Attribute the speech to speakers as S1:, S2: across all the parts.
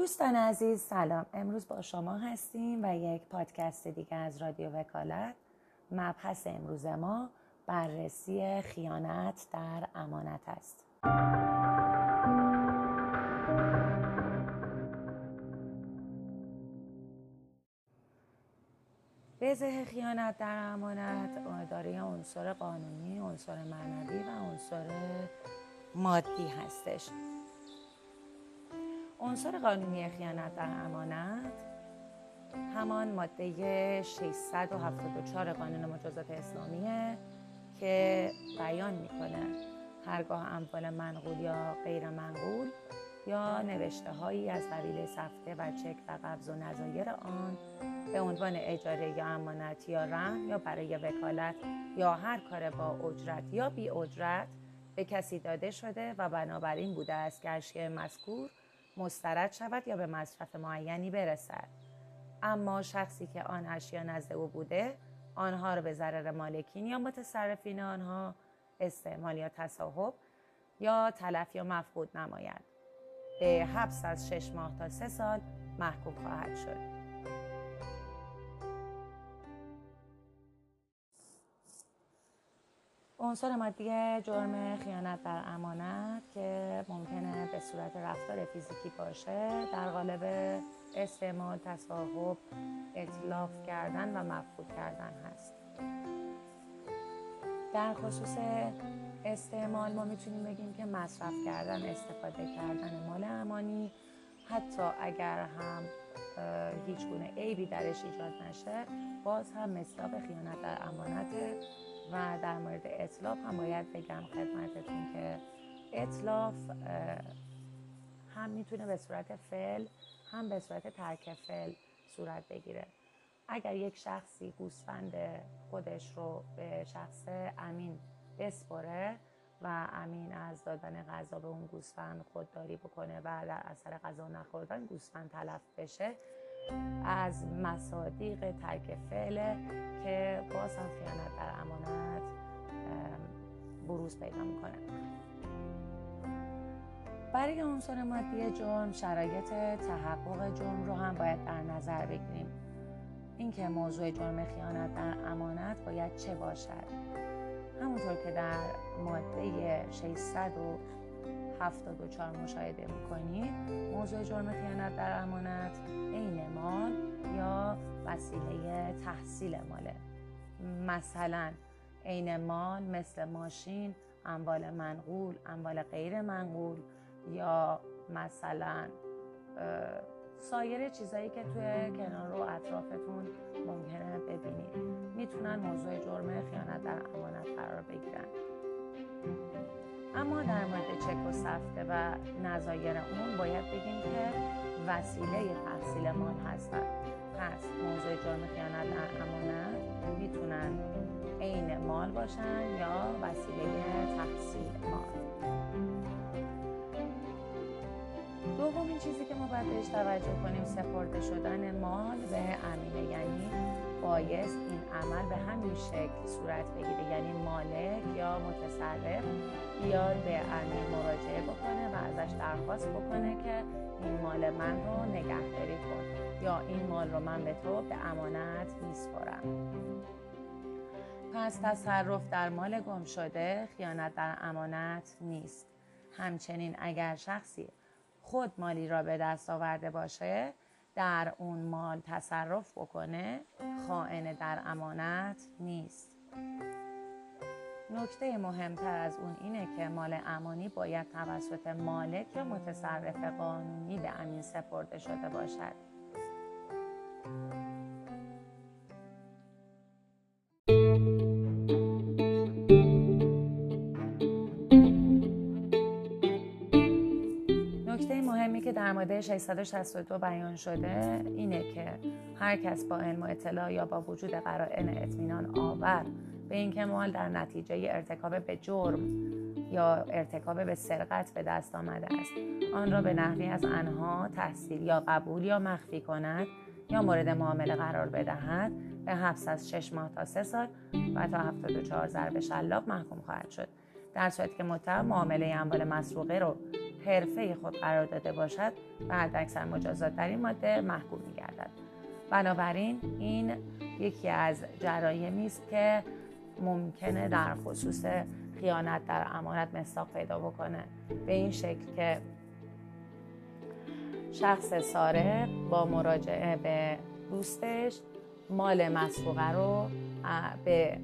S1: دوستان عزیز سلام. امروز با شما هستیم و یک پادکست دیگه از رادیو وکالت. مبحث امروز ما بررسی خیانت در امانت است. بزه خیانت در امانت داره عنصر قانونی، عنصر معنوی و عنصر مادی هستش. عنصر قانونی خیانت در امانت همان ماده 674 قانون مجازات اسلامیه که بیان می‌کنه هرگاه اموال منقول یا غیر منقول یا نوشته هایی از قبیل سفته و چک و قبض و نظایر آن به عنوان اجاره یا امانت یا رهن یا برای وکالت یا هر کار با اجرت یا بی اجرت به کسی داده شده و بنابراین بوده است که اشیاء مذکور مسترد شود یا به مصرف معینی برسد. اما شخصی که آن اشیا نزد او بوده آنها را به ضرر مالکین یا متصرفین آنها استعمال یا تصاحب یا تلف یا مفقود نماید. به حبس از شش ماه تا سه سال محکوم خواهد شد. عنصر مادی جرم خیانت در امانت که ممکنه به صورت رفتار فیزیکی باشه در قالب استعمال تصاحب اطلاف کردن و مفقود کردن هست. در خصوص استعمال ما می‌تونیم بگیم که مصرف کردن استفاده کردن مال امانی. حتی اگر هم هیچ گونه عیبی درش ایجاد نشه باز هم مصداق خیانت در امانت و در مورد اطلاف هم باید بگم خدمتتون که اطلاف هم می‌تونه به صورت فعل هم به صورت ترک فعل صورت بگیره. اگر یک شخصی گوسفند خودش رو به شخص امین بسپره و امین از دادن غذا به اون گوسفند خودداری بکنه و در اثر غذا نخوردن گوسفند تلف بشه از مصادیق ترک فعله که باز هم خیانت در امانت بروز پیدا می‌کنه. برای عنصر مادی جرم شرایط تحقق جرم رو هم باید در نظر بگیریم. اینکه موضوع جرم خیانت در امانت باید چه باشد؟ همونطور که در ماده 674 مشاهده می‌کنید موضوع جرم خیانت در امانت عین مال یا وسیله تحصیل ماله. مثلا عین مال مثل ماشین اموال منقول اموال غیر منقول یا مثلا سایر چیزایی که توی کنار و اطرافتون ممکنه ببینید. می‌تونن موضوع جرم خیانت در امانت قرار بگیرن. اما در مورد چک و سفته و نظایر اون باید بگیم که وسیله تحصیل مال هستن. پس موضوع جرم خیانت در امانت می‌تونن عین مال باشن یا وسیله تحصیل مال دومین چیزی که ما باید بهش توجه کنیم سپرده شدن مال به امینه یعنی بایست این عمل به همین شکل صورت بگیره. یعنی مالک یا متصرف بیاد به امین مراجعه بکنه و ازش درخواست بکنه که این مال من رو نگهداری کن یا این مال رو من به تو به امانت میسپارم. پس تصرف در مال گم شده خیانت در امانت نیست. همچنین اگر شخصی خود مالی را به دست آورده باشه در اون مال تصرف بکنه خائن در امانت نیست. نکته مهمتر از اون اینه که مال امانی باید توسط مالک یا متصرف قانونی به امین سپرده شده باشد. ماده 662 بیان شده اینه که هر کس با علم و اطلاع یا با وجود قرائن اطمینان آور به اینکه مال در نتیجه ارتکاب به جرم یا ارتکاب به سرقت به دست آمده است. آن را به نحوی از انها تحصیل یا قبول یا مخفی کند یا مورد معامله قرار بدهد به حبس از 6 ماه تا 3 سال و تا 74 ضرب شلاق محکوم خواهد شد. در صورتی که متهم معامله اموال مسروقه رو حرفه خود قرار داده باشد بعد اکثر مجازات در این ماده محکوم میگردد. بنابراین این یکی از جرایمی است که ممکنه در خصوص خیانت در امانت مستاق پیدا بکنه. به این شکل که شخص سارق با مراجعه به دوستش مال مسروقه رو به,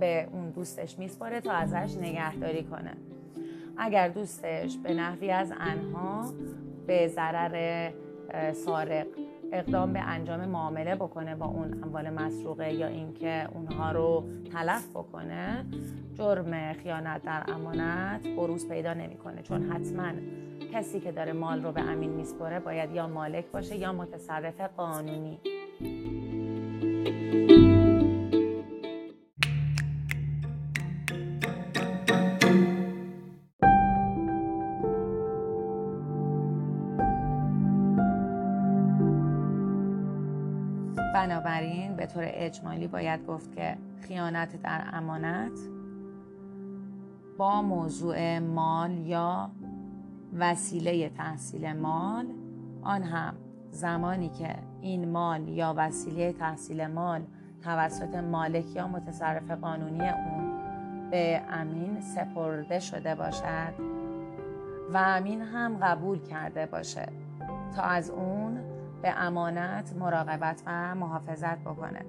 S1: به اون دوستش میسپاره تا ازش نگهداری کنه. اگر دوستش به نحوی از انها به ضرر سارق اقدام به انجام معامله بکنه با اون اموال مسروقه یا اینکه اونها رو تلف بکنه جرم خیانت در امانت بروز پیدا نمی‌کنه. چون حتما کسی که داره مال رو به امین میسپره باید یا مالک باشه یا متصرف قانونی. طور اجمالی باید گفت که خیانت در امانت با موضوع مال یا وسیله تحصیل مال آن هم زمانی که این مال یا وسیله تحصیل مال توسط مالک یا متصرف قانونی اون به امین سپرده شده باشد و امین هم قبول کرده باشه تا از اون به امانت مراقبت و محافظت بکنه.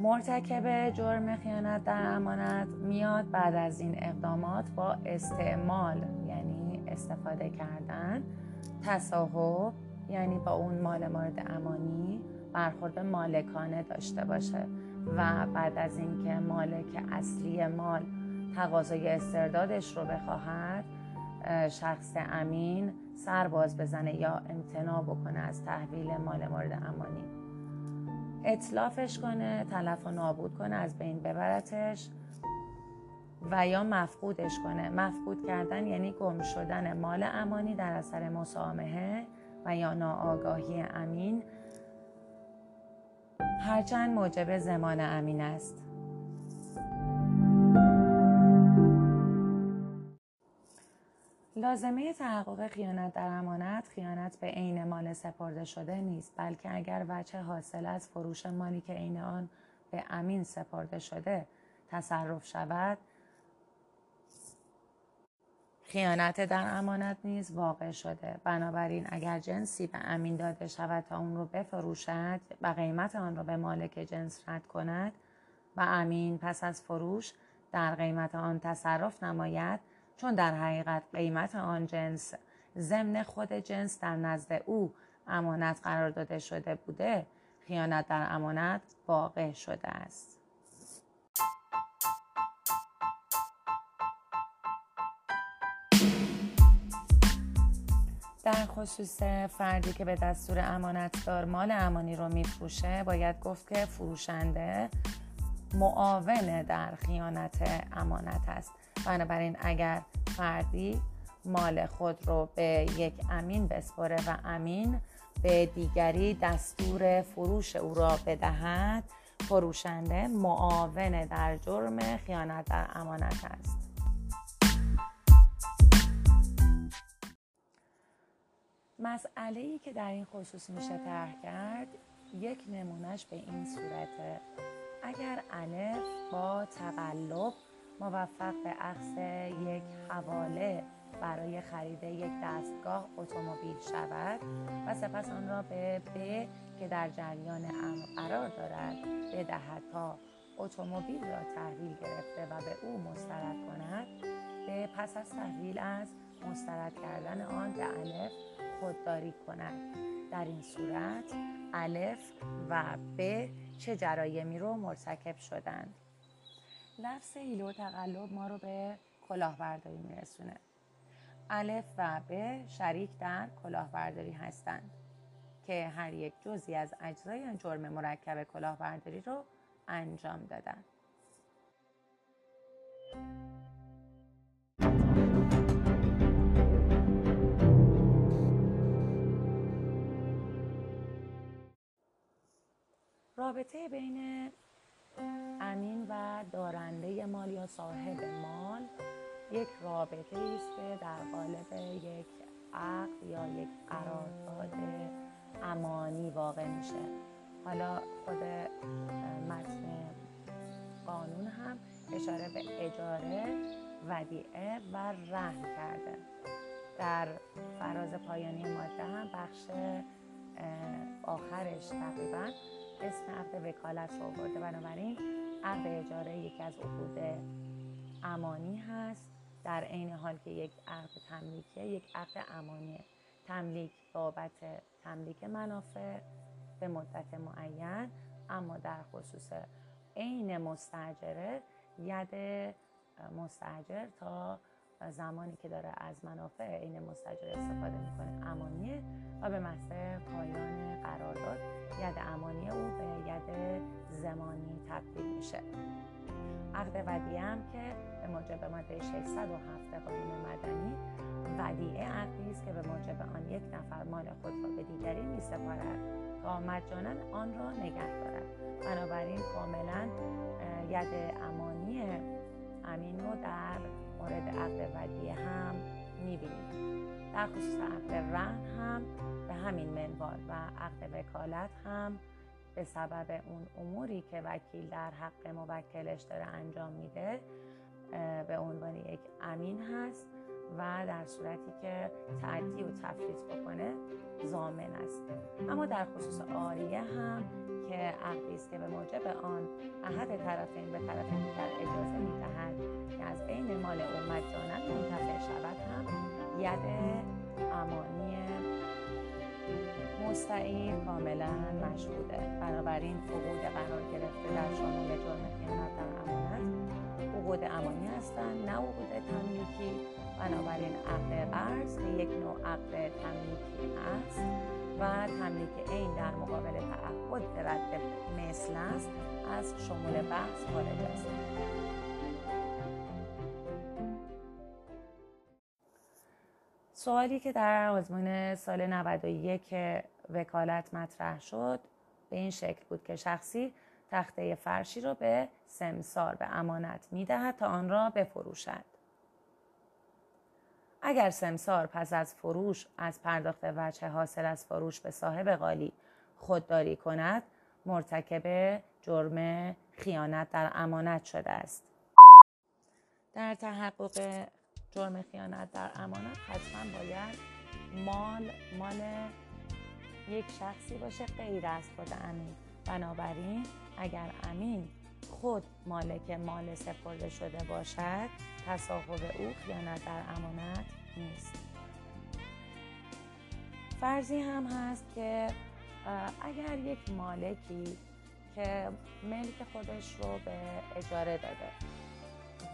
S1: مرتکب جرم خیانت در امانت میاد بعد از این اقدامات با استعمال یعنی استفاده کردن تصاحب یعنی با اون مال مورد امانی برخورد مالکانه داشته باشه و بعد از اینکه مالک اصلی مال تقاضای استردادش رو بخواهد شخص امین سر باز بزنه یا امتناع بکنه از تحویل مال مورد امانی. اطلافش کنه تلف و نابود کنه از بین ببرتش و یا مفقودش کنه. مفقود کردن یعنی گم شدن مال امانی در اثر مسامحه و یا ناآگاهی امین. هرچند موجب زمان امین است. لازمه تحقق خیانت در امانت خیانت به عین مال سپرده شده نیست بلکه اگر وجه حاصل از فروش مالی که عین آن به امین سپرده شده تصرف شود خیانت در امانت نیز واقع شده. بنابراین اگر جنسی به امین داده شود تا اون رو بفروشد و قیمت آن را به مالک جنس رد کند و امین پس از فروش در قیمت آن تصرف نماید. چون در حقیقت قیمت آن جنس ضمن خود جنس در نزد او امانت قرار داده شده بوده خیانت در امانت واقع شده است. در خصوص فردی که به دستور امانتدار مال امانی رو میفروشه باید گفت که فروشنده معاون در خیانت امانت است. بنابراین اگر فردی مال خود رو به یک امین بسپره و امین به دیگری دستور فروش او را بدهد فروشنده معاون در جرم خیانت در امانت است. مسئله ای که در این خصوص میشه طرح کرد یک نمونهش به این صورته. اگر الف با تقلب موفق به اخذ یک حواله برای خرید یک دستگاه اتومبیل شود و سپس آن را به ب که در جریان امر قرار دارد بدهد تا اتومبیل را تحویل گرفته و به او مسترد کند. به پس از تحویل از مسترد کردن آن به الف خودداری کند. در این صورت الف و ب چه جرایمی رو مرتکب شدند؟ لفظ هیلو و تقلب ما رو به کلاهبرداری میرسونه. الف و ب شریک در کلاهبرداری هستند که هر یک جزی از اجزای جرم مرکب کلاهبرداری رو انجام دادن. رابطه بین امین و دارنده مال یا صاحب مال یک رابطه است که در قالب یک عقد یا یک قرارداد امانی واقع میشه. حالا خود متن قانون هم اشاره به اجاره ودیعه و رهن کرده. در فراز پایانی ماده هم بخش آخرش تقریبا اسم عقد وکالت رو برده بنابراین عقد اجاره یکی از عقود امانی هست. در عین حال که یک عقد تملیکه یک عقد امانیه. تملیک بابت تملیک منافع به مدت معین اما در خصوص عین مستجره ید مستجر تا زمانی که داره از منافع عین مستجر استفاده می‌کنه. امانیه و به محض پایان قرارداد ید امانی او به ید زمانی تبدیل میشه. عقد ودیعه هم که به موجب ماده 607 قانون مدنی ودیعه عقدی است که به موجب آن یک نفر مال خود را به دیگری می سپارد تا مجانا آن را نگه دارد. بنابراین کاملا ید امانی ودیعه هم می‌بینیم. در خصوص عقد رهن هم به همین منوال و عقد وکالت هم به سبب اون اموری که وکیل در حق موکلش داره انجام میده به عنوان یک امین هست و در صورتی که تعدی و تفریط بکنه زامن است. اما در خصوص آریه هم که عقدی است که به موجب آن احد طرفین به طرف دیگر اجازه می‌دهد ید امانی مستعین کاملا مشهوده. بنابراین عقود قرار گرفته در شمول جرم خیانت در امانت. عقود امانی هستند نه عقود تملیکی. بنابراین عقد قرض یک نوع عقد تملیکی است و تملیک عین در مقابل تعهد رد مثل است از شمول بحث خارج است. سوالی که در آزمون سال 91 وکالت مطرح شد به این شکل بود که شخصی تخته فرشی را به سمسار به امانت می دهد تا آن را بفروشد. اگر سمسار پس از فروش از پرداخت وجه حاصل از فروش به صاحب قالی خودداری کند مرتکب جرم خیانت در امانت شده است. در تحقق جرم خیانت در امانت حتما باید مال مال یک شخصی باشه غیر از خود امین. بنابراین اگر امین خود مالک مال سپرده شده باشد تصاحب او خیانت در امانت نیست. فرضی هم هست که اگر یک مالکی که ملک خودش رو به اجاره داده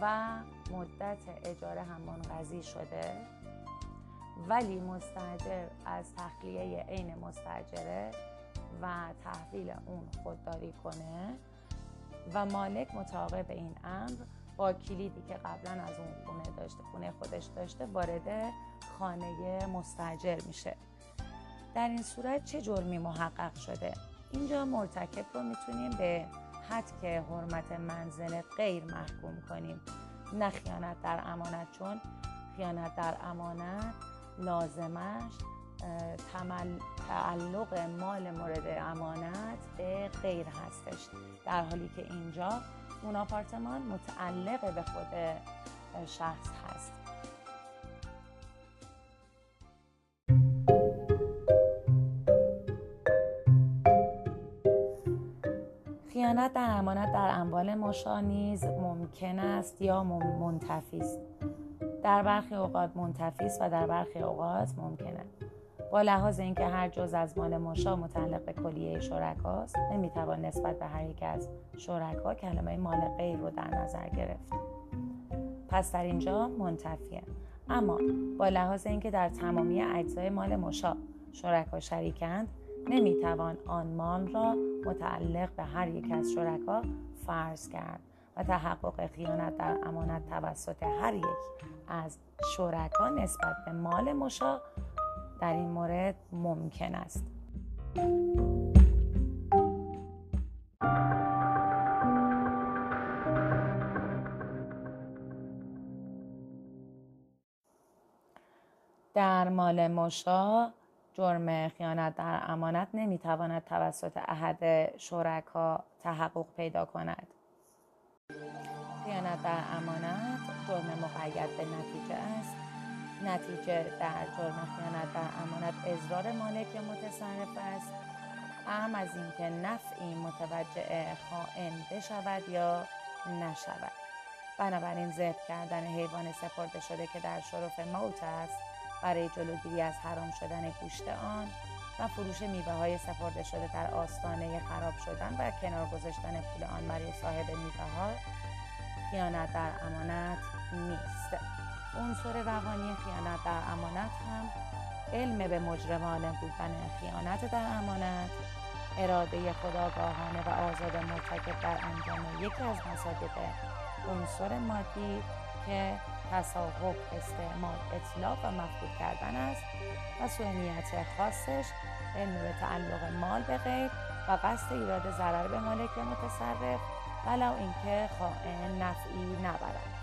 S1: و مدت اجاره هم منقضی شده ولی مستجر از تخلیه عین مستجره و تحویل اون خودداری کنه و مالک متعاقب این امر با کلیدی که قبلا از اون خونه داشته خونه خودش داشته وارد خانه مستجر میشه. در این صورت چه جرمی محقق شده؟ اینجا مرتکب رو می‌تونیم به حد که حرمت منزل غیر محکوم کنیم. نه خیانت در امانت چون خیانت در امانت لازمش تعلق مال مورد امانت به غیر هستش. در حالی که اینجا اون آپارتمان متعلق به خود شخص هست. خیانت در امانت در اموال مشا نیز ممکن است یا منتفی است در برخی اوقات منتفی است و در برخی اوقات ممکنه. با لحاظ اینکه هر جز از مال مشا متعلق به کلیه شرکاست نمی‌توان نسبت به هر یک از شرکا کلمه مال غیر رو در نظر گرفت. پس در اینجا منتفیه. اما با لحاظ اینکه در تمامی اجزای مال مشا شرکا شریکند نمی‌توان آن مال را متعلق به هر یک از شرکا فرض کرد و تحقق خیانت در امانت توسط هر یک از شرکا نسبت به مال مشا در این مورد ممکن است. در مال مشا جرم خیانت در امانت نمی‌تواند توسط احد شرکا تحقق پیدا کند. خیانت در امانت جرم مقید به نتیجه است. نتیجه در جرم خیانت در امانت اضرار مالک متصرف است. اهم از اینکه نفعی متوجه خائن بشود یا نشود. بنابراین ذبح کردن حیوان سپرده شده که در شرف موت است برای جلوگیری از حرام شدن گوشت آن و فروش میوه های سپرده شده در آستانه خراب شدن و کنار گذاشتن پول آن برای صاحب میوه ها خیانت در امانت نیست. عنصر روانی خیانت در امانت هم علم به مجرمانه بودن خیانت در امانت اراده خداگاهانه و آزاد مرتکب در انجام یکی از مصادیق عنصر مادی که تصاحب استعمال اطلاق و مفقود کردن است. و سوء خاصش علم تعلق مال به غیر و قصد ایراد ضرر به مالک متصرف ولو اینکه خائن نفعی نبرد.